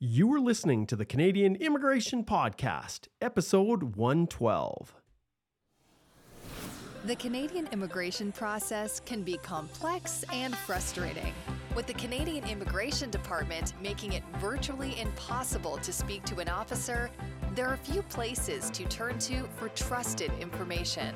You are listening to the Canadian Immigration Podcast, episode 112. The Canadian immigration process can be complex and frustrating. With the Canadian Immigration Department making it virtually impossible to speak to an officer, there are few places to turn to for trusted information.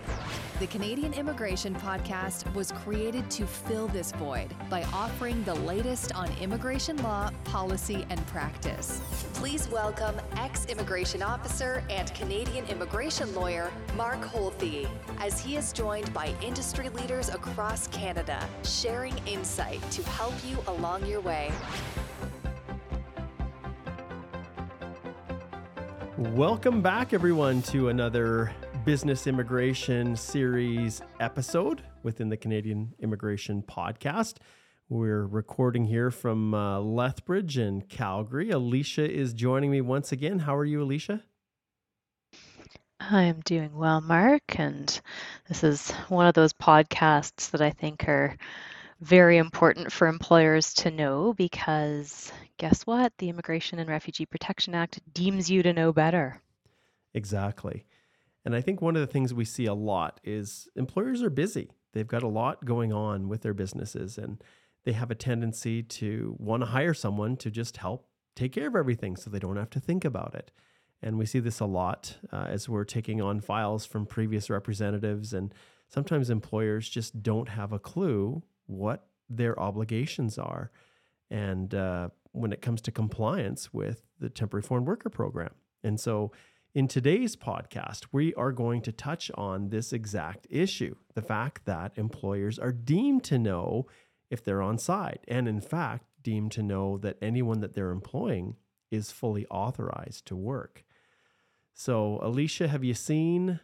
The Canadian Immigration Podcast was created to fill this void by offering the latest on immigration law, policy, and practice. Please welcome ex immigration officer and Canadian immigration lawyer Mark Holthe, as he is joined by industry leaders across Canada, sharing insight to help you along your way. Welcome back, everyone, to another business immigration series episode within the Canadian Immigration Podcast. We're recording here from uh, Lethbridge and Calgary. Alicia is joining me once again. How are you, Alicia? I'm doing well, Mark. And this is one of those podcasts that I think are very important for employers to know because guess what? The Immigration and Refugee Protection Act deems you to know better. Exactly. And I think one of the things we see a lot is employers are busy. They've got a lot going on with their businesses and they have a tendency to want to hire someone to just help take care of everything so they don't have to think about it. And we see this a lot uh, as we're taking on files from previous representatives. And sometimes employers just don't have a clue what their obligations are. And uh, when it comes to compliance with the temporary foreign worker program. And so in today's podcast, we are going to touch on this exact issue the fact that employers are deemed to know if they're on site, and in fact, deemed to know that anyone that they're employing is fully authorized to work. So, Alicia, have you seen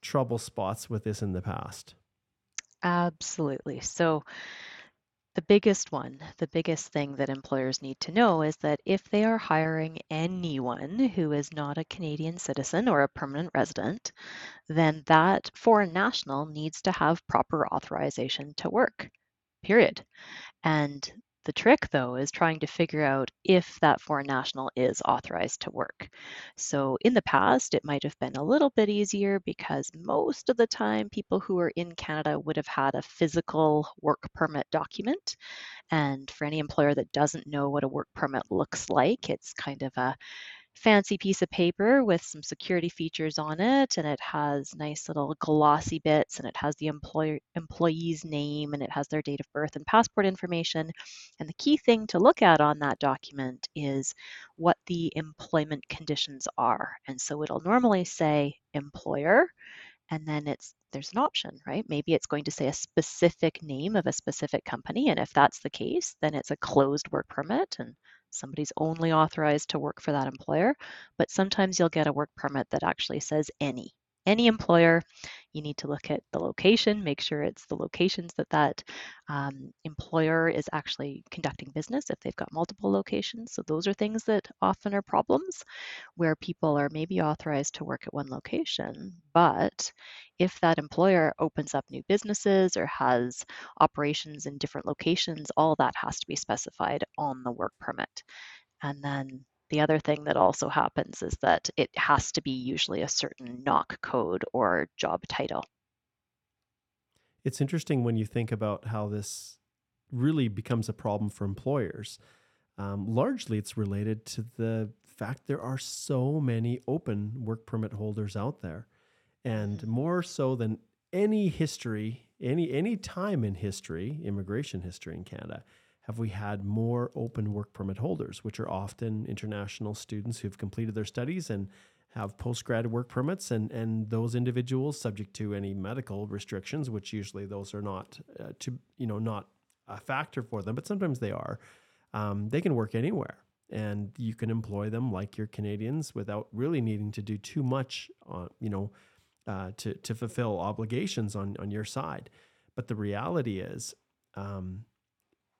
trouble spots with this in the past? Absolutely. So, the biggest one, the biggest thing that employers need to know is that if they are hiring anyone who is not a Canadian citizen or a permanent resident, then that foreign national needs to have proper authorization to work, period. And the trick, though, is trying to figure out if that foreign national is authorized to work. So, in the past, it might have been a little bit easier because most of the time, people who are in Canada would have had a physical work permit document. And for any employer that doesn't know what a work permit looks like, it's kind of a fancy piece of paper with some security features on it and it has nice little glossy bits and it has the employer employee's name and it has their date of birth and passport information. And the key thing to look at on that document is what the employment conditions are. And so it'll normally say employer and then it's there's an option right? Maybe it's going to say a specific name of a specific company and if that's the case then it's a closed work permit and somebody's only authorized to work for that employer, but sometimes you'll get a work permit that actually says any. Any employer, you need to look at the location, make sure it's the locations that that um, employer is actually conducting business if they've got multiple locations. So those are things that often are problems where people are maybe authorized to work at one location, but if that employer opens up new businesses or has operations in different locations, all that has to be specified on the work permit. And then the other thing that also happens is that it has to be usually a certain NOC code or job title. It's interesting when you think about how this really becomes a problem for employers. Um, largely, it's related to the fact there are so many open work permit holders out there, and mm-hmm. more so than any history, any any time in history, immigration history in Canada, have we had more open work permit holders, which are often international students who've completed their studies and have postgrad work permits, and and those individuals subject to any medical restrictions, which usually those are not uh, to you know not a factor for them, but sometimes they are. Um, they can work anywhere, and you can employ them like your Canadians without really needing to do too much, on, you know, uh, to to fulfill obligations on on your side. But the reality is. Um,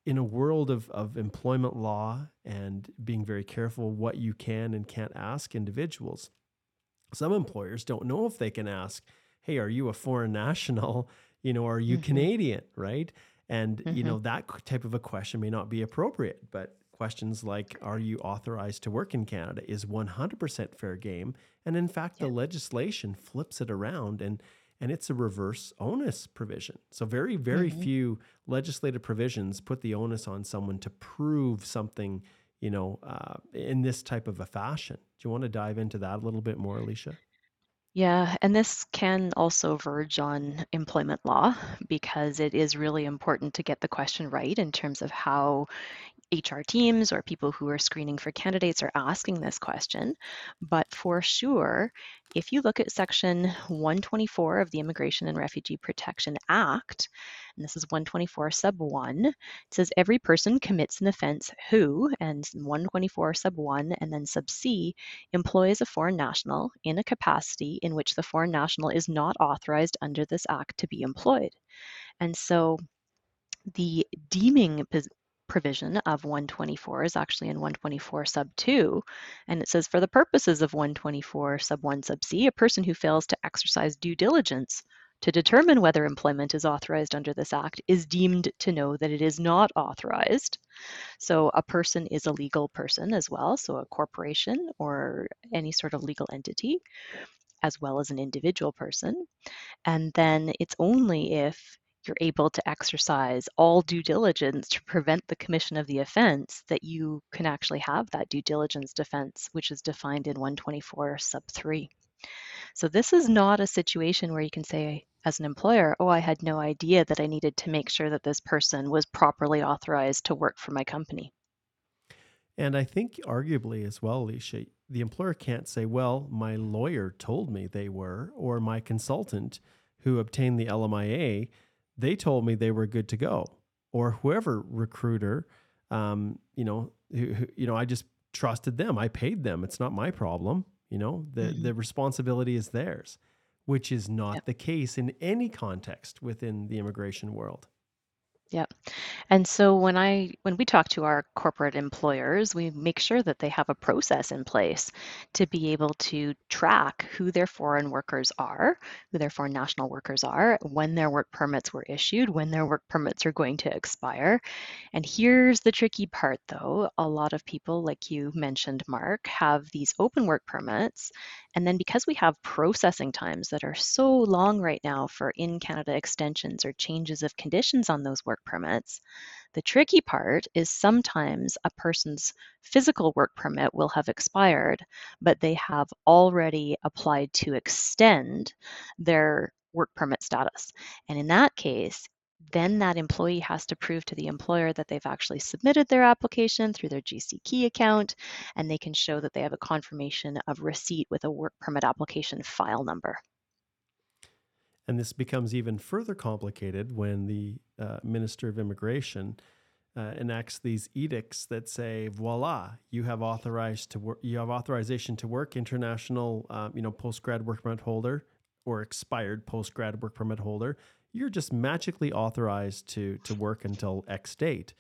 in a world of, of employment law and being very careful what you can and can't ask individuals, some employers don't know if they can ask, hey, are you a foreign national? You know, are you mm-hmm. Canadian? Right. And, mm-hmm. you know, that type of a question may not be appropriate. But Questions like Are you authorized to work in Canada is 100% fair game. And in fact, the legislation flips it around and and it's a reverse onus provision. So very, very Mhm. few legislative provisions put the onus on someone to prove something, you know, uh, in this type of a fashion. Do you want to dive into that a little bit more, Alicia? Yeah, and this can also verge on employment law because it is really important to get the question right in terms of how HR teams or people who are screening for candidates are asking this question. But for sure, if you look at Section 124 of the Immigration and Refugee Protection Act, and this is 124 sub 1, it says every person commits an offense who, and 124 sub 1 and then sub C, employs a foreign national in a capacity in which the foreign national is not authorized under this act to be employed. And so the deeming provision of 124 is actually in 124 sub 2 and it says for the purposes of 124 sub 1 sub c a person who fails to exercise due diligence to determine whether employment is authorized under this act is deemed to know that it is not authorized. So a person is a legal person as well so a corporation or any sort of legal entity as well as an individual person. And then it's only if you're able to exercise all due diligence to prevent the commission of the offense that you can actually have that due diligence defense, which is defined in 124 sub 3. So this is not a situation where you can say, as an employer, oh, I had no idea that I needed to make sure that this person was properly authorized to work for my company. And I think, arguably, as well, Alicia, the employer can't say, well, my lawyer told me they were, or my consultant who obtained the LMIA, they told me they were good to go, or whoever recruiter, um, you know, who, who, you know, I just trusted them. I paid them. It's not my problem. You know, the, Mhm. the responsibility is theirs, which is not the case in any context within the immigration world. Yep. And so when I when we talk to our corporate employers, we make sure that they have a process in place to be able to track who their foreign workers are, who their foreign national workers are, when their work permits were issued, when their work permits are going to expire. And here's the tricky part though. A lot of people like you mentioned, Mark, have these open work permits and then because we have processing times that are so long right now for in Canada extensions or changes of conditions on those work permits, the tricky part is sometimes a person's physical work permit will have expired, but they have already applied to extend their work permit status. And in that case, then that employee has to prove to the employer that they've actually submitted their application through their GC Key account, and they can show that they have a confirmation of receipt with a work permit application file number. And this becomes even further complicated when the uh, Minister of Immigration uh, enacts these edicts that say, "Voila, you have authorized to work. You have authorization to work, international, um, you know, post grad work permit holder or expired post grad work permit holder. You're just magically authorized to to work until X date."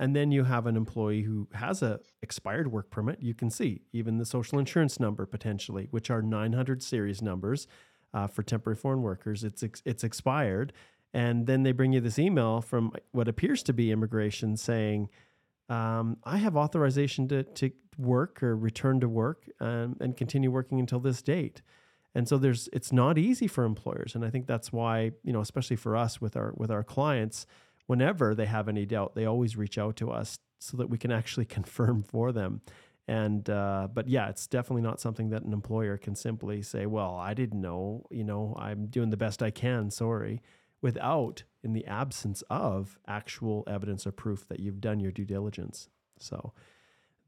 And then you have an employee who has a expired work permit. You can see even the social insurance number potentially, which are 900 series numbers uh, for temporary foreign workers. It's ex- it's expired, and then they bring you this email from what appears to be immigration saying, um, "I have authorization to to work or return to work um, and continue working until this date." And so there's it's not easy for employers, and I think that's why you know, especially for us with our with our clients, whenever they have any doubt, they always reach out to us so that we can actually confirm for them. And uh, but yeah, it's definitely not something that an employer can simply say, "Well, I didn't know. You know, I'm doing the best I can. Sorry," without in the absence of actual evidence or proof that you've done your due diligence. So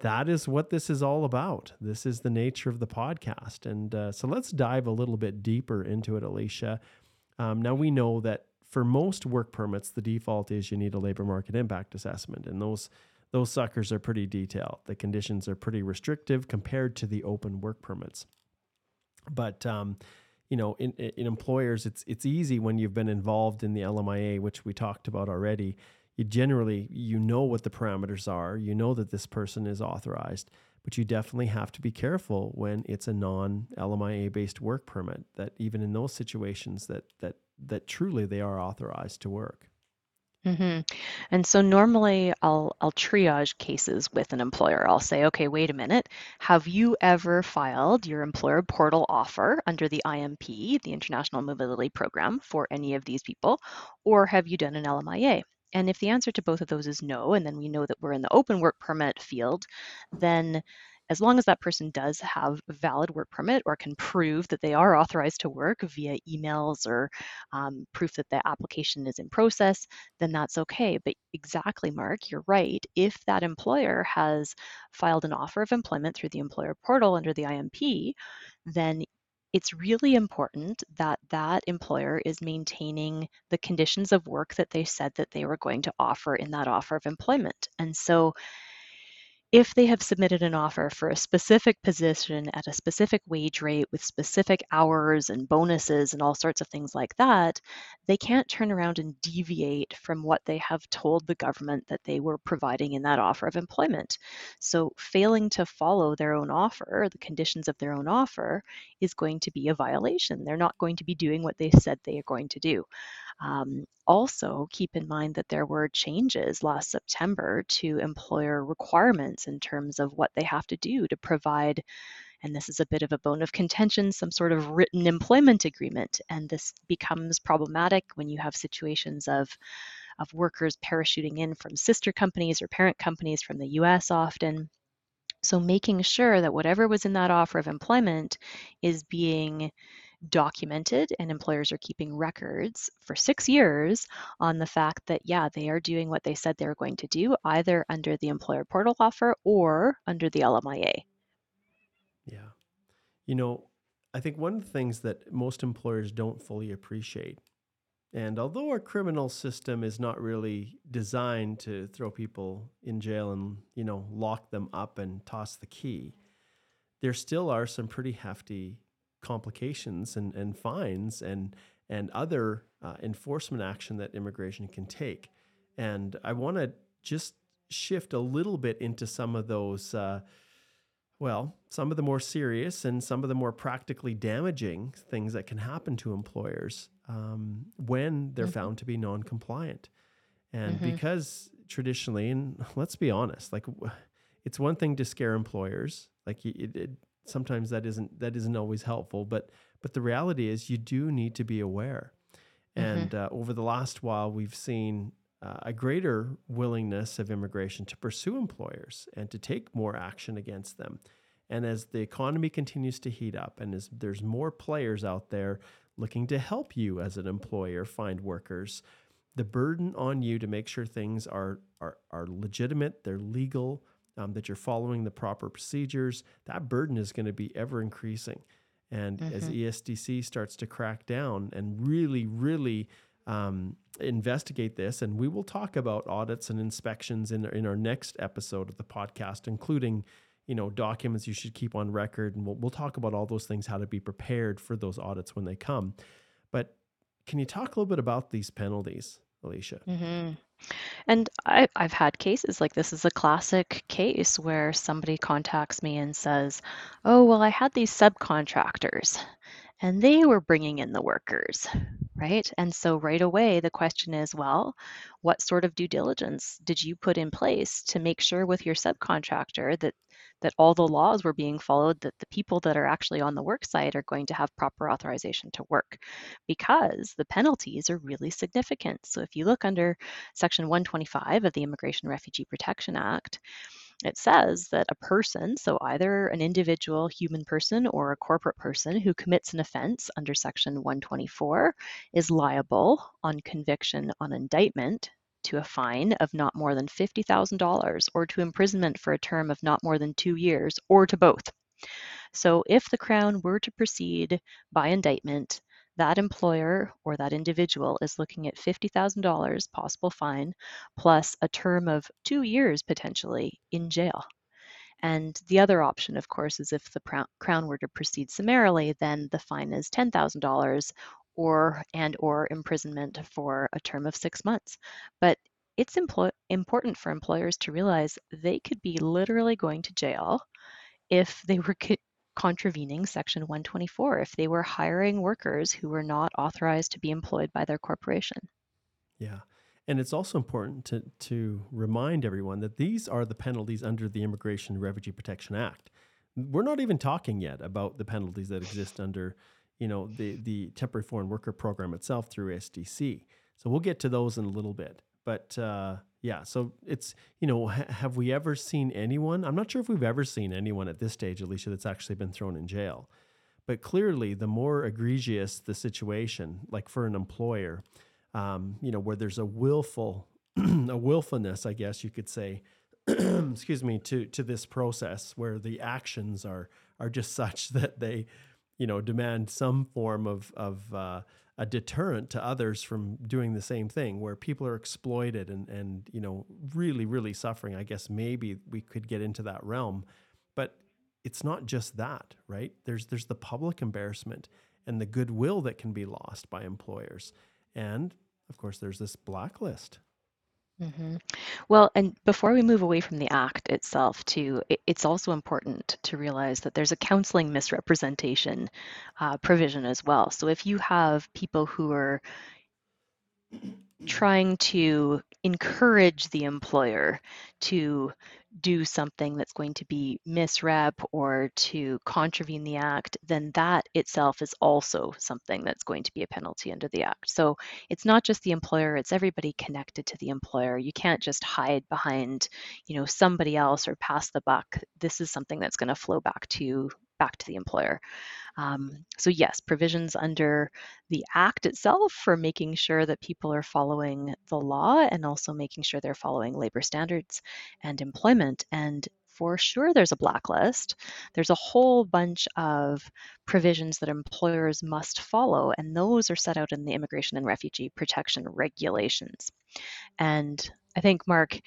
that is what this is all about. This is the nature of the podcast. And uh, so let's dive a little bit deeper into it, Alicia. Um, now we know that for most work permits, the default is you need a labor market impact assessment, and those those suckers are pretty detailed. The conditions are pretty restrictive compared to the open work permits. But um, you know, in, in employers, it's it's easy when you've been involved in the LMIA, which we talked about already. You generally you know what the parameters are. You know that this person is authorized, but you definitely have to be careful when it's a non LMIA based work permit. That even in those situations, that that that truly they are authorized to work. Mm-hmm. And so normally I'll I'll triage cases with an employer. I'll say, okay, wait a minute. Have you ever filed your employer portal offer under the IMP, the International Mobility Program, for any of these people, or have you done an LMIA? And if the answer to both of those is no, and then we know that we're in the open work permit field, then as long as that person does have a valid work permit or can prove that they are authorized to work via emails or um, proof that the application is in process, then that's okay. But exactly, Mark, you're right. If that employer has filed an offer of employment through the employer portal under the IMP, then it's really important that that employer is maintaining the conditions of work that they said that they were going to offer in that offer of employment. And so if they have submitted an offer for a specific position at a specific wage rate with specific hours and bonuses and all sorts of things like that, they can't turn around and deviate from what they have told the government that they were providing in that offer of employment. So, failing to follow their own offer, the conditions of their own offer, is going to be a violation. They're not going to be doing what they said they are going to do. Um, also, keep in mind that there were changes last September to employer requirements in terms of what they have to do to provide, and this is a bit of a bone of contention, some sort of written employment agreement. And this becomes problematic when you have situations of of workers parachuting in from sister companies or parent companies from the US often. So, making sure that whatever was in that offer of employment is being documented and employers are keeping records for six years on the fact that, yeah, they are doing what they said they were going to do, either under the employer portal offer or under the LMIA. Yeah. You know, I think one of the things that most employers don't fully appreciate, and although our criminal system is not really designed to throw people in jail and, you know, lock them up and toss the key, there still are some pretty hefty complications and, and fines and and other uh, enforcement action that immigration can take. And I want to just shift a little bit into some of those, uh, well, some of the more serious and some of the more practically damaging things that can happen to employers um, when they're mm-hmm. found to be non compliant. And mm-hmm. because traditionally, and let's be honest, like it's one thing to scare employers, like it, it, sometimes that isn't that isn't always helpful but but the reality is you do need to be aware mm-hmm. and uh, over the last while we've seen uh, a greater willingness of immigration to pursue employers and to take more action against them and as the economy continues to heat up and as there's more players out there looking to help you as an employer find workers the burden on you to make sure things are are, are legitimate they're legal um, that you're following the proper procedures, that burden is going to be ever increasing. And mm-hmm. as ESDC starts to crack down and really, really um, investigate this, and we will talk about audits and inspections in, in our next episode of the podcast, including you know documents you should keep on record, and we'll, we'll talk about all those things, how to be prepared for those audits when they come. But can you talk a little bit about these penalties, Alicia? Mm-hmm. And I, I've had cases like this is a classic case where somebody contacts me and says, Oh, well, I had these subcontractors and they were bringing in the workers, right? And so right away, the question is, well, what sort of due diligence did you put in place to make sure with your subcontractor that that all the laws were being followed, that the people that are actually on the work site are going to have proper authorization to work because the penalties are really significant. So if you look under Section 125 of the Immigration Refugee Protection Act, it says that a person, so either an individual human person or a corporate person who commits an offense under Section 124 is liable on conviction on indictment to a fine of not more than $50,000 or to imprisonment for a term of not more than two years or to both. So if the Crown were to proceed by indictment, that employer or that individual is looking at $50,000 possible fine plus a term of two years potentially in jail. And the other option, of course, is if the Crown were to proceed summarily, then the fine is $10,000 or and or imprisonment for a term of six months. But it's important for employers to realize they could be literally going to jail if they were co- contravening Section 124, if they were hiring workers who were not authorized to be employed by their corporation. Yeah. And it's also important to, to remind everyone that these are the penalties under the Immigration and Refugee Protection Act. We're not even talking yet about the penalties that exist under, you know, the, the temporary foreign worker program itself through ESDC. So we'll get to those in a little bit. But uh, yeah, so it's, you know, ha- have we ever seen anyone? I'm not sure if we've ever seen anyone at this stage, Alicia, that's actually been thrown in jail. But clearly, the more egregious the situation, like for an employer, um, you know, where there's a willful, a willfulness, I guess you could say, excuse me, to to this process where the actions are are just such that they, you know, demand some form of of uh, a deterrent to others from doing the same thing, where people are exploited and and you know really really suffering. I guess maybe we could get into that realm, but it's not just that, right? There's there's the public embarrassment and the goodwill that can be lost by employers. And of course, there's this blacklist. Mm-hmm. Well, and before we move away from the act itself, too, it, it's also important to realize that there's a counseling misrepresentation uh, provision as well. So if you have people who are trying to encourage the employer to do something that's going to be misrep or to contravene the act, then that itself is also something that's going to be a penalty under the act. So it's not just the employer, it's everybody connected to the employer. You can't just hide behind, you know, somebody else or pass the buck. This is something that's going to flow back to back to the employer. Um, so yes, provisions under the act itself for making sure that people are following the law and also making sure they're following labor standards and employment. And for sure there's a blacklist. There's a whole bunch of provisions that employers must follow, and those are set out in the Immigration and Refugee Protection Regulations. And I think, Mark,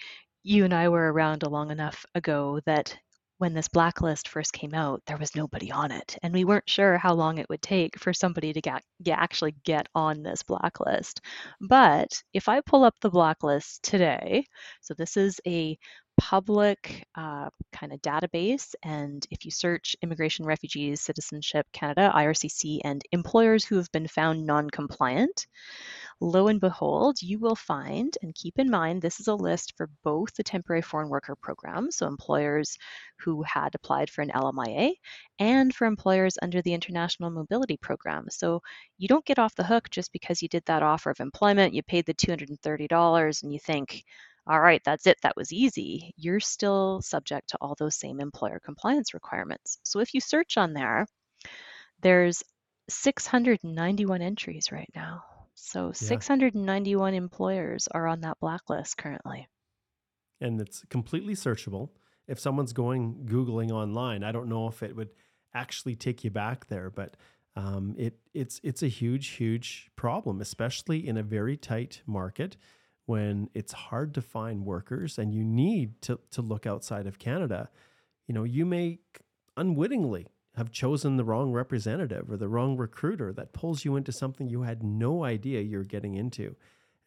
you and I were around long enough ago that when this blacklist first came out, there was nobody on it. And we weren't sure how long it would take for somebody to get, get, actually get on this blacklist. But if I pull up the blacklist today, so this is a public uh, kind of database. And if you search Immigration, Refugees, Citizenship Canada, IRCC, and employers who have been found non compliant, lo and behold, you will find, and keep in mind, this is a list for both the temporary foreign worker program, so employers who had applied for an LMIA, and for employers under the International Mobility Program. So you don't get off the hook just because you did that offer of employment, you paid the $230, and you think, all right, that's it, that was easy. You're still subject to all those same employer compliance requirements. So if you search on there, there's 691 entries right now. So Yeah. 691 employers are on that blacklist currently. And it's completely searchable. If someone's going Googling online, I don't know if it would actually take you back there, but um, it it's it's a huge, huge problem, especially in a very tight market when it's hard to find workers and you need to to look outside of Canada. You know, you may unwittingly have chosen the wrong representative or the wrong recruiter that pulls you into something you had no idea you're getting into.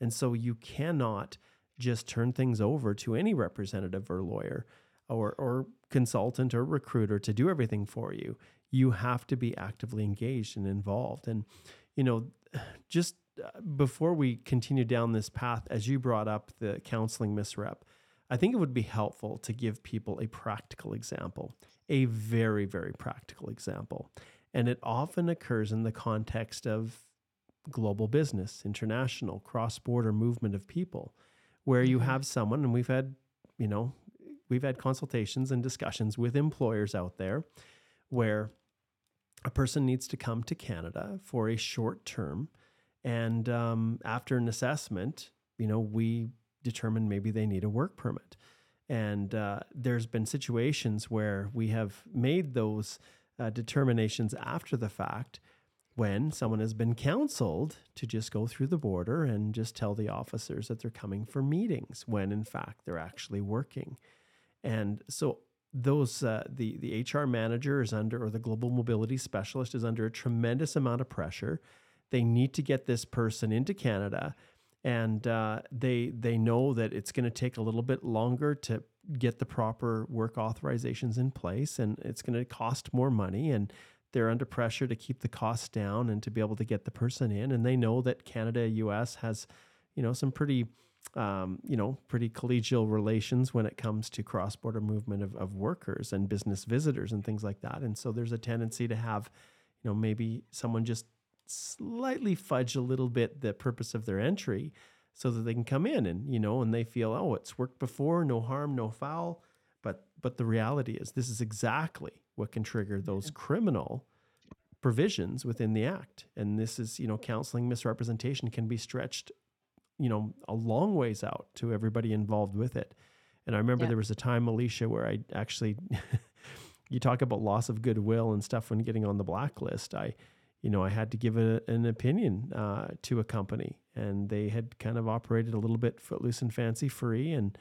And so you cannot just turn things over to any representative or lawyer or, or consultant or recruiter to do everything for you. You have to be actively engaged and involved. And, you know, just before we continue down this path, as you brought up the counseling misrep, I think it would be helpful to give people a practical example a very, very practical example. And it often occurs in the context of global business, international, cross border movement of people, where you mm-hmm. have someone, and we've had, you know, we've had consultations and discussions with employers out there where a person needs to come to Canada for a short term. And um, after an assessment, you know, we determine maybe they need a work permit. And uh, there's been situations where we have made those uh, determinations after the fact when someone has been counseled to just go through the border and just tell the officers that they're coming for meetings when in fact they're actually working. And so those uh, the the HR manager is under or the global mobility specialist is under a tremendous amount of pressure. They need to get this person into Canada and uh, they they know that it's going to take a little bit longer to get the proper work authorizations in place, and it's going to cost more money, and they're under pressure to keep the costs down and to be able to get the person in, and they know that Canada U.S. has, you know, some pretty um, you know, pretty collegial relations when it comes to cross border movement of, of workers and business visitors and things like that. And so there's a tendency to have, you know, maybe someone just slightly fudge a little bit the purpose of their entry so that they can come in and, you know, and they feel, oh, it's worked before, no harm, no foul. But but the reality is this is exactly what can trigger those criminal provisions within the act. And this is, you know, counseling misrepresentation can be stretched you know, a long ways out to everybody involved with it. And I remember yeah. there was a time, Alicia, where I actually, you talk about loss of goodwill and stuff when getting on the blacklist. I, you know, I had to give a, an opinion uh, to a company, and they had kind of operated a little bit footloose and fancy free, and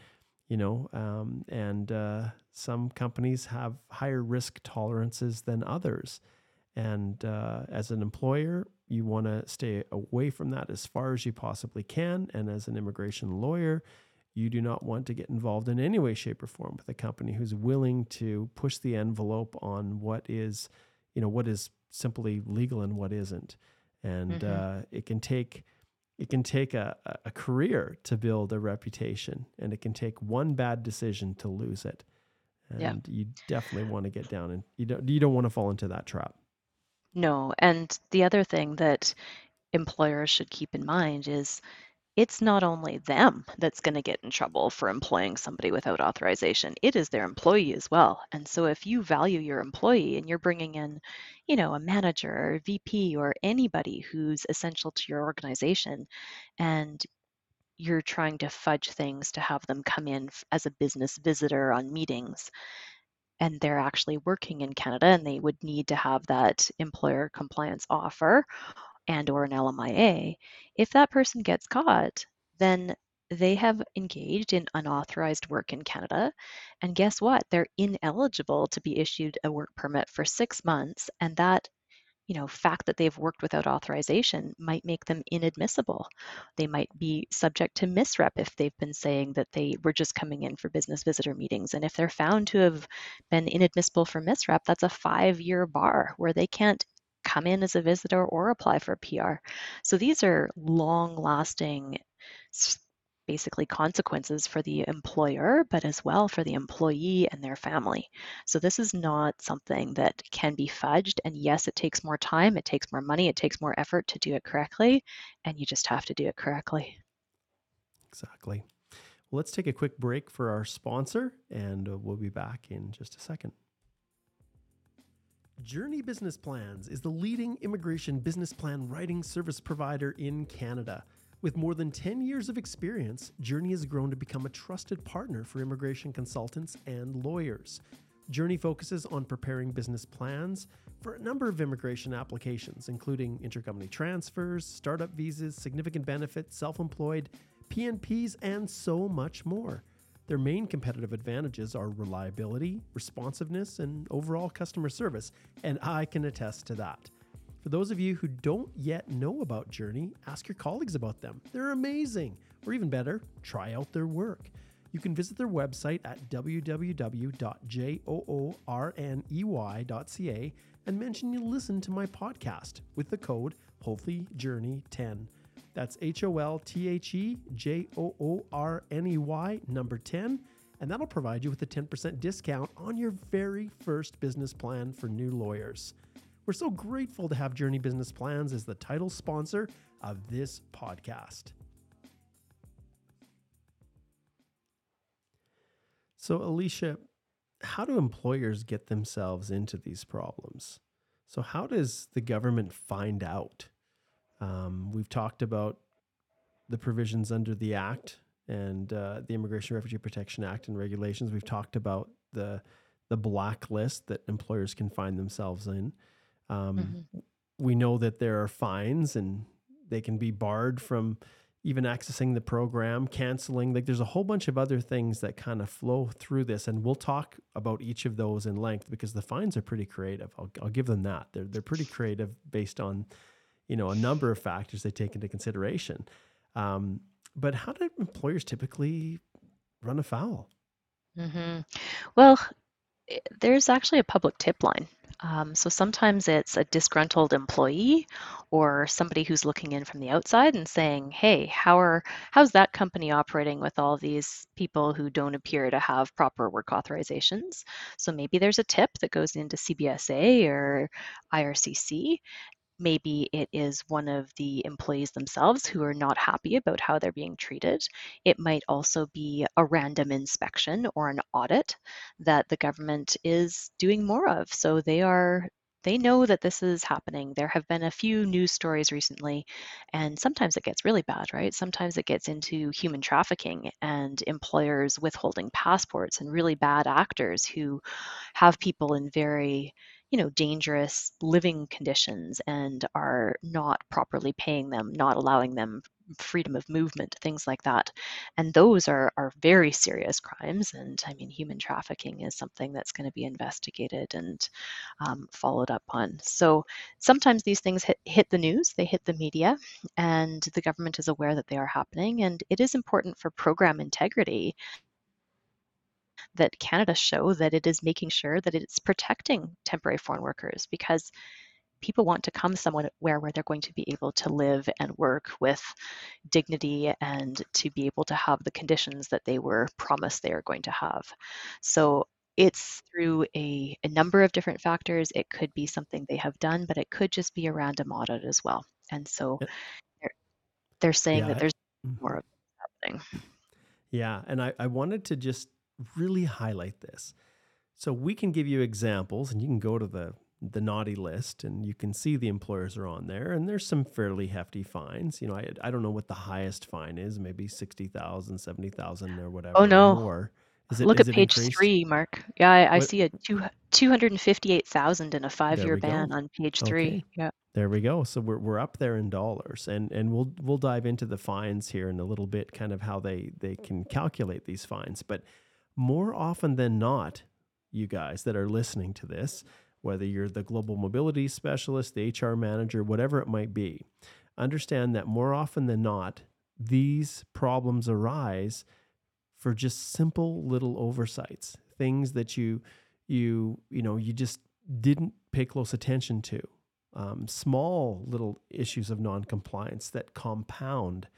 you know, um, and uh, some companies have higher risk tolerances than others. And uh, as an employer, you want to stay away from that as far as you possibly can. And as an immigration lawyer, you do not want to get involved in any way, shape, or form with a company who's willing to push the envelope on what is, you know, what is simply legal and what isn't. And mm-hmm. uh, it can take it can take a, a career to build a reputation, and it can take one bad decision to lose it. And yeah. you definitely want to get down and you don't you don't want to fall into that trap. No. And the other thing that employers should keep in mind is it's not only them that's going to get in trouble for employing somebody without authorization it is their employee as well. And so if you value your employee and you're bringing in you know a manager or a vp or anybody who's essential to your organization and you're trying to fudge things to have them come in as a business visitor on meetings and they're actually working in Canada and they would need to have that employer compliance offer and or an LMIA, if that person gets caught, then they have engaged in unauthorized work in Canada. And guess what? They're ineligible to be issued a work permit for six months. And that you know, fact that they've worked without authorization might make them inadmissible. They might be subject to misrep if they've been saying that they were just coming in for business visitor meetings. And if they're found to have been inadmissible for misrep, that's a five year bar where they can't come in as a visitor or apply for a PR. So these are long lasting basically consequences for the employer, but as well for the employee and their family. So this is not something that can be fudged. And yes, it takes more time, it takes more money, it takes more effort to do it correctly, and you just have to do it correctly. Exactly. Let's take a quick break for our sponsor, and uh, we'll be back in just a second. Joorney Business Plans is the leading immigration business plan writing service provider in Canada. With more than 10 years of experience, Joorney has grown to become a trusted partner for immigration consultants and lawyers. Joorney focuses on preparing business plans for a number of immigration applications, including intercompany transfers, startup visas, significant benefits, self employed, PNPs, and so much more. Their main competitive advantages are reliability, responsiveness, and overall customer service, and I can attest to that. For those of you who don't yet know about Joorney, ask your colleagues about them. They're amazing. Or even better, try out their work. You can visit their website at www.joorney.ca and mention you listen to my podcast with the code HOLTHEJOORNEY10. That's H O L T H E J O O R N E Y number 10, and that'll provide you with a 10% discount on your very first business plan for new lawyers. We're so grateful to have Joorney Business Plans as the title sponsor of this podcast. So, Alicia, how do employers get themselves into these problems? So, how does the government find out? Um, we've talked about the provisions under the Act and uh, the Immigration Refugee Protection Act and regulations. We've talked about the the blacklist that employers can find themselves in. Um, mm-hmm. We know that there are fines and they can be barred from even accessing the program, canceling. Like there's a whole bunch of other things that kind of flow through this, and we'll talk about each of those in length because the fines are pretty creative. I'll, I'll give them that. They're they're pretty creative based on, you know, a number of factors they take into consideration. Um, but how do employers typically run afoul? Mm-hmm. Well, there's actually a public tip line Um, so sometimes it's a disgruntled employee or somebody who's looking in from the outside and saying, "Hey, how are how's that company operating with all these people who don't appear to have proper work authorizations?" So maybe there's a tip that goes into CBSA or IRCC, maybe it is one of the employees themselves who are not happy about how they're being treated. It might also be a random inspection or an audit that the government is doing more of. So they are they know that this is happening. There have been a few news stories recently, and sometimes it gets really bad, right? Sometimes it gets into human trafficking and employers withholding passports and really bad actors who have people in very you know dangerous living conditions and are not properly paying them not allowing them freedom of movement things like that. And those are are very serious crimes and i mean human trafficking is something that's going to be investigated and um, followed up on. So sometimes these things hit, hit the news they hit the media and the government is aware that they are happening and it is important for program integrity that Canada show that it is making sure that it's protecting temporary foreign workers because people want to come somewhere where, where they're going to be able to live and work with dignity and to be able to have the conditions that they were promised they are going to have. So it's through a, a number of different factors. It could be something they have done, but it could just be a random audit as well. And so they're, they're saying yeah. that there's mm-hmm. more of happening. Yeah, and I, I wanted to just really highlight this. So we can give you examples, and you can go to the the naughty list and you can see the employers are on there and there's some fairly hefty fines you know i, I don't know what the highest fine is maybe 60000 70000 or whatever oh no. Is it, Look at page increased? three, Mark. Yeah, I, I see a two two hundred and fifty eight thousand and a five year ban go. on page three. Okay. Yeah. There we go. So we're we're up there in dollars, and and we'll we'll dive into the fines here in a little bit, kind of how they they can calculate these fines. But more often than not, you guys that are listening to this, whether you're the global mobility specialist, the HR manager, whatever it might be, understand that more often than not, these problems arise for just simple little oversights, things that you you you know you just didn't pay close attention to. Um, small little issues of noncompliance that compound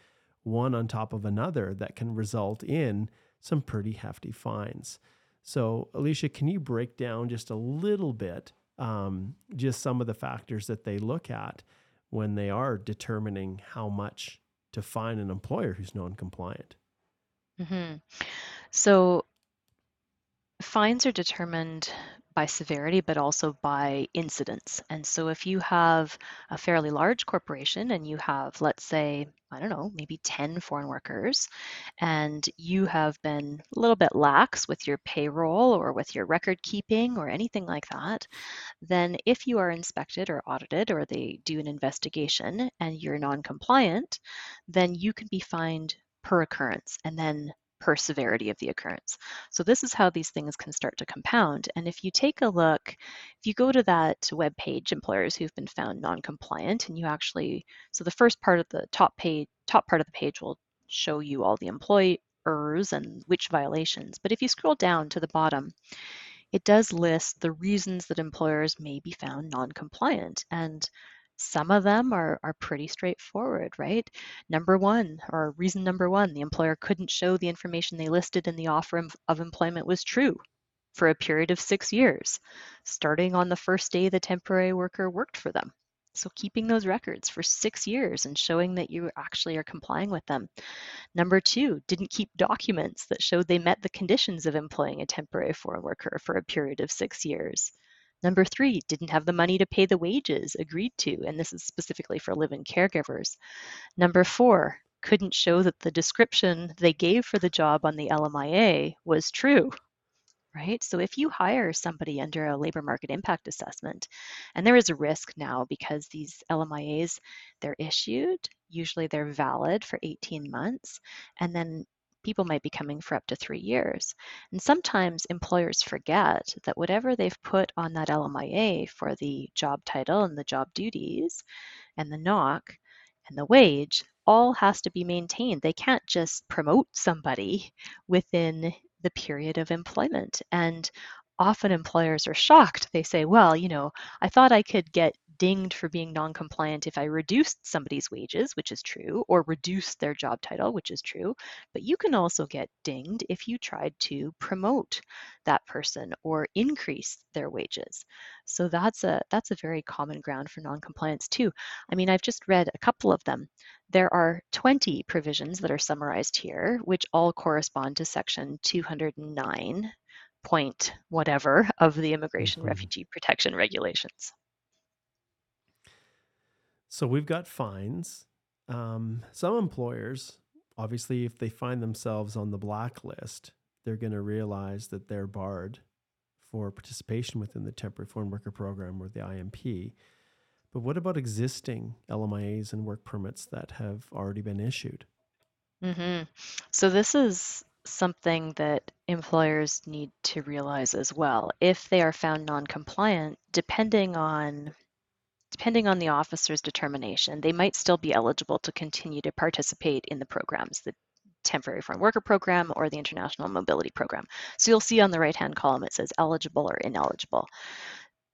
one on top of another that can result in some pretty hefty fines. So, Alicia, can you break down just a little bit um, just some of the factors that they look at when they are determining how much to fine an employer who's non-compliant? Mm-hmm. So, fines are determined by severity, but also by incidence. And so if you have a fairly large corporation and you have, let's say, I don't know, maybe 10 foreign workers, and you have been a little bit lax with your payroll or with your record keeping or anything like that, then if you are inspected or audited or they do an investigation and you're non compliant, then you can be fined per occurrence and then per severity of the occurrence. So this is how these things can start to compound. And if you take a look, if you go to that web page, employers who've been found non-compliant, and you actually, so the first part of the top page, top part of the page will show you all the employers and which violations. But if you scroll down to the bottom, it does list the reasons that employers may be found non-compliant. And some of them are, are pretty straightforward, right? Number one, or reason number one, the employer couldn't show the information they listed in the offer of employment was true for a period of six years, starting on the first day the temporary worker worked for them. So keeping those records for six years and showing that you actually are complying with them. Number two, didn't keep documents that showed they met the conditions of employing a temporary foreign worker for a period of six years. Number three, didn't have the money to pay the wages agreed to, and this is specifically for live in caregivers. Number four, couldn't show that the description they gave for the job on the LMIA was true. Right? So if you hire somebody under a labor market impact assessment, and there is a risk now because these LMIAs, they're issued, usually they're valid for 18 months, and then people might be coming for up to three years. And sometimes employers forget that whatever they've put on that LMIA for the job title and the job duties and the NOC and the wage all has to be maintained. They can't just promote somebody within the period of employment. And often employers are shocked. They say, well, you know, I thought I could get dinged for being non-compliant if I reduced somebody's wages, which is true, or reduced their job title, which is true. But you can also get dinged if you tried to promote that person or increase their wages. So that's a that's a very common ground for non-compliance too. I mean, I've just read a couple of them. There are 20 provisions that are summarized here, which all correspond to section 209 point whatever of the immigration Mhm. refugee protection regulations. So we've got fines. Um, some employers, obviously, if they find themselves on the blacklist, they're going to realize that they're barred for participation within the temporary foreign worker program or the IMP. But what about existing LMIAs and work permits that have already been issued? Mm-hmm. So this is something that employers need to realize as well. If they are found non-compliant, depending on depending on the officer's determination, they might still be eligible to continue to participate in the programs, the temporary foreign worker program or the international mobility program. So you'll see on the right-hand column it says eligible or ineligible.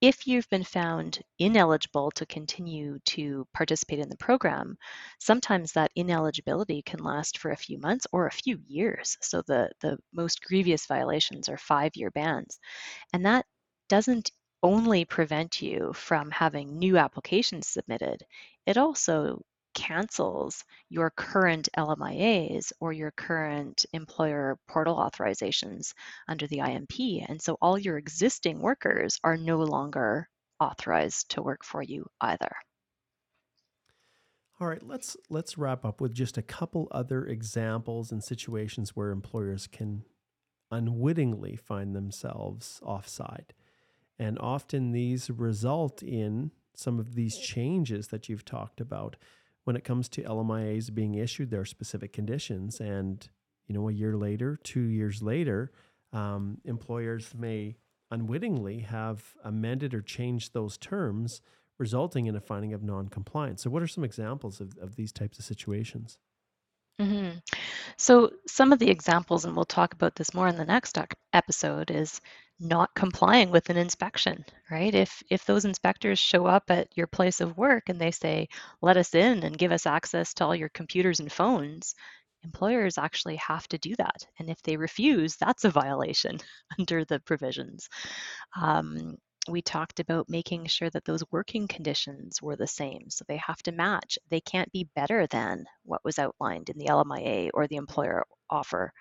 If you've been found ineligible to continue to participate in the program, sometimes that ineligibility can last for a few months or a few years. So the, the most grievous violations are five-year bans. And that doesn't only prevent you from having new applications submitted, it also cancels your current LMIAs or your current employer portal authorizations under the IMP. And so all your existing workers are no longer authorized to work for you either. All right, let's let's wrap up with just a couple other examples and situations where employers can unwittingly find themselves offside. And often these result in some of these changes that you've talked about. When it comes to LMIAs being issued, there are specific conditions. And, you know, a year later, two years later, um, employers may unwittingly have amended or changed those terms, resulting in a finding of non compliance. So, what are some examples of, of these types of situations? hmm So, some of the examples, and we'll talk about this more in the next episode, is not complying with an inspection, right? If if those inspectors show up at your place of work and they say, "Let us in and give us access to all your computers and phones," employers actually have to do that. And if they refuse, that's a violation under the provisions. Um, we talked about making sure that those working conditions were the same. So they have to match. They can't be better than what was outlined in the LMIA or the employer offer.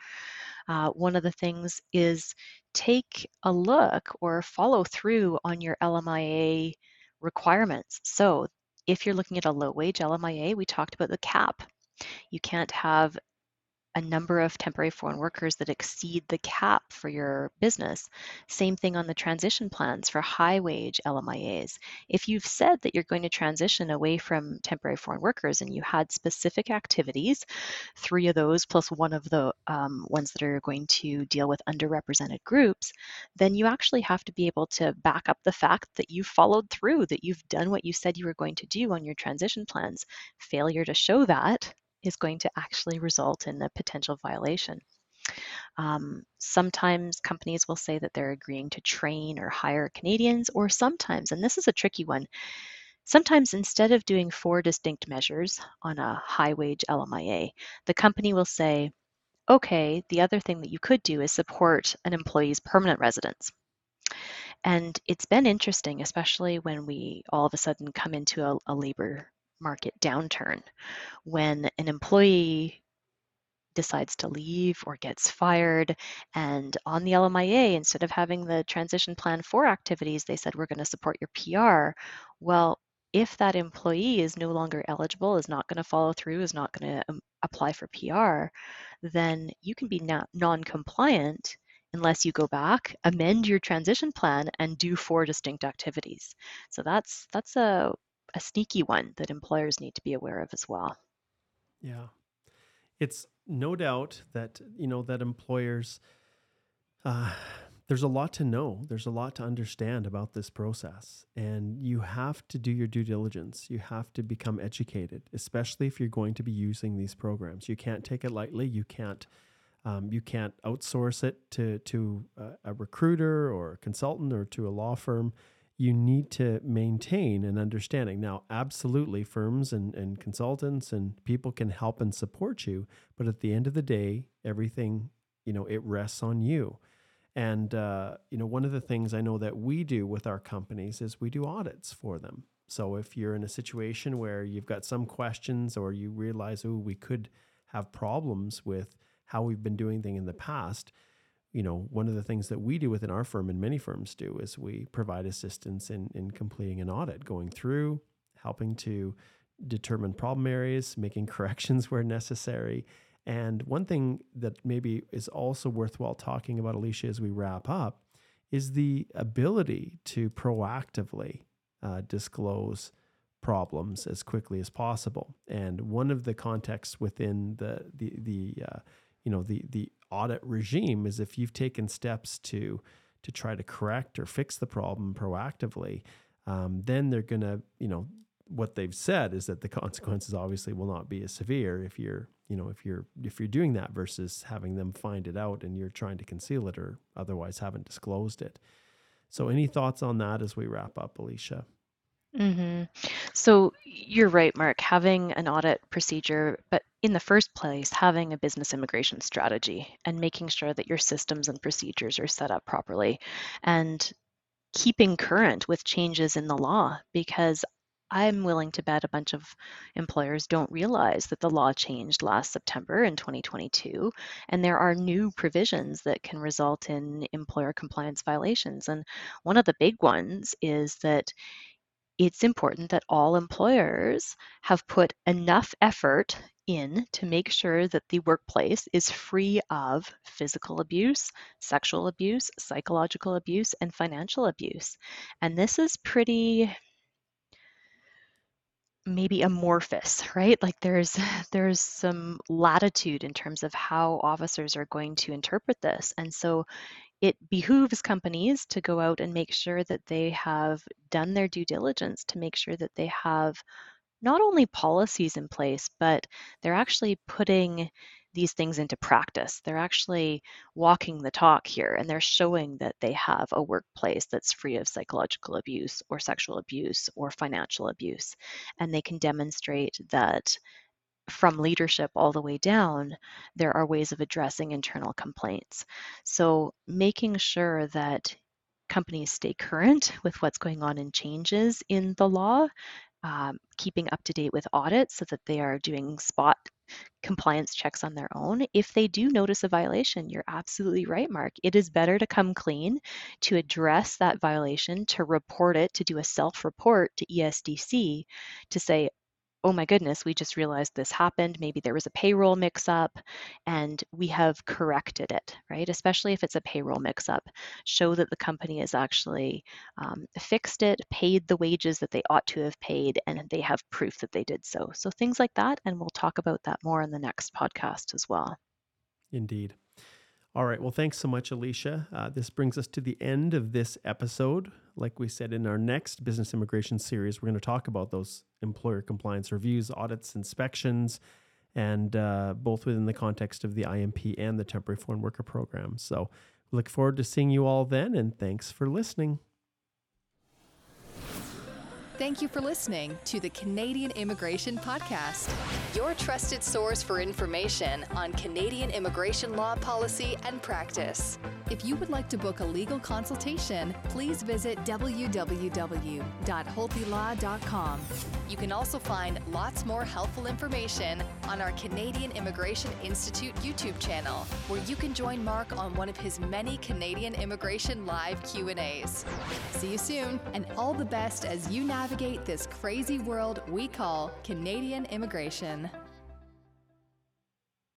Uh, one of the things is take a look or follow through on your LMIA requirements. So if you're looking at a low wage LMIA, we talked about the cap. You can't have a number of temporary foreign workers that exceed the cap for your business. Same thing on the transition plans for high wage LMIAs. If you've said that you're going to transition away from temporary foreign workers and you had specific activities, three of those plus one of the um, ones that are going to deal with underrepresented groups, then you actually have to be able to back up the fact that you followed through, that you've done what you said you were going to do on your transition plans. Failure to show that is going to actually result in a potential violation. Um, sometimes companies will say that they're agreeing to train or hire Canadians, or sometimes, and this is a tricky one, sometimes instead of doing four distinct measures on a high wage LMIA, the company will say, okay, the other thing that you could do is support an employee's permanent residence. And it's been interesting, especially when we all of a sudden come into a, a labor market downturn when an employee decides to leave or gets fired. And on the LMIA, instead of having the transition plan for activities, they said, we're going to support your PR. Well, if that employee is no longer eligible, is not going to follow through, is not going to um, apply for PR, then you can be non compliant unless you go back, amend your transition plan, and do four distinct activities. So that's that's a a sneaky one that employers need to be aware of as well. Yeah. It's no doubt that, you know, that employers, uh, there's a lot to know. There's a lot to understand about this process. And you have to do your due diligence. You have to become educated, especially if you're going to be using these programs. You can't take it lightly. You can't Um, you can't outsource it to to a, a recruiter or a consultant or to a law firm. You need to maintain an understanding. Now, absolutely, firms and, and consultants and people can help and support you, but at the end of the day, everything you know it rests on you. And uh, you know, one of the things I know that we do with our companies is we do audits for them. So if you're in a situation where you've got some questions or you realize, oh, we could have problems with how we've been doing things in the past, you know, one of the things that we do within our firm and many firms do is we provide assistance in, in completing an audit, going through, helping to determine problem areas, making corrections where necessary. And one thing that maybe is also worthwhile talking about, Alicia, as we wrap up, is the ability to proactively uh, disclose problems as quickly as possible. And one of the contexts within the the the uh, you know the the audit regime is if you've taken steps to to try to correct or fix the problem proactively, um, then they're going to you know what they've said is that the consequences obviously will not be as severe if you're you know if you're if you're doing that versus having them find it out and you're trying to conceal it or otherwise haven't disclosed it. So any thoughts on that as we wrap up alicia hmm So you're right, Mark, having an audit procedure, but in the first place, having a business immigration strategy and making sure that your systems and procedures are set up properly and keeping current with changes in the law because I'm willing to bet a bunch of employers don't realize that the law changed last September in 2022, and there are new provisions that can result in employer compliance violations. And one of the big ones is that it's important that all employers have put enough effort in to make sure that the workplace is free of physical abuse, sexual abuse, psychological abuse, and financial abuse. And this is pretty maybe amorphous right like there's there's some latitude in terms of how officers are going to interpret this and so it behooves companies to go out and make sure that they have done their due diligence to make sure that they have not only policies in place, but they're actually putting these things into practice. They're actually walking the talk here and they're showing that they have a workplace that's free of psychological abuse or sexual abuse or financial abuse. And they can demonstrate that from leadership all the way down, there are ways of addressing internal complaints. So making sure that companies stay current with what's going on and changes in the law, um, keeping up to date with audits so that they are doing spot compliance checks on their own. If they do notice a violation, you're absolutely right, Mark. It is better to come clean, to address that violation, to report it, to do a self report to ESDC to say, oh my goodness, we just realized this happened. Maybe there was a payroll mix up and we have corrected it, right? Especially if it's a payroll mix up. Show that the company has actually um, fixed it, paid the wages that they ought to have paid, and they have proof that they did so. So things like that. And we'll talk about that more in the next podcast as well. Indeed. All right. Well, thanks so much, Alicia. Uh, this brings us to the end of this episode. Like we said in our next business immigration series, we're going to talk about those employer compliance reviews, audits, inspections, and uh, both within the context of the IMP and the temporary foreign worker program. So, look forward to seeing you all then, and thanks for listening. Thank you for listening to the Canadian Immigration Podcast, your trusted source for information on Canadian immigration law policy and practice. If you would like to book a legal consultation, please visit www.holthelaw.com. You can also find lots more helpful information on our Canadian Immigration Institute YouTube channel, where you can join Mark on one of his many Canadian immigration live Q&As. See you soon, and all the best as you navigate navigate this crazy world we call Canadian immigration.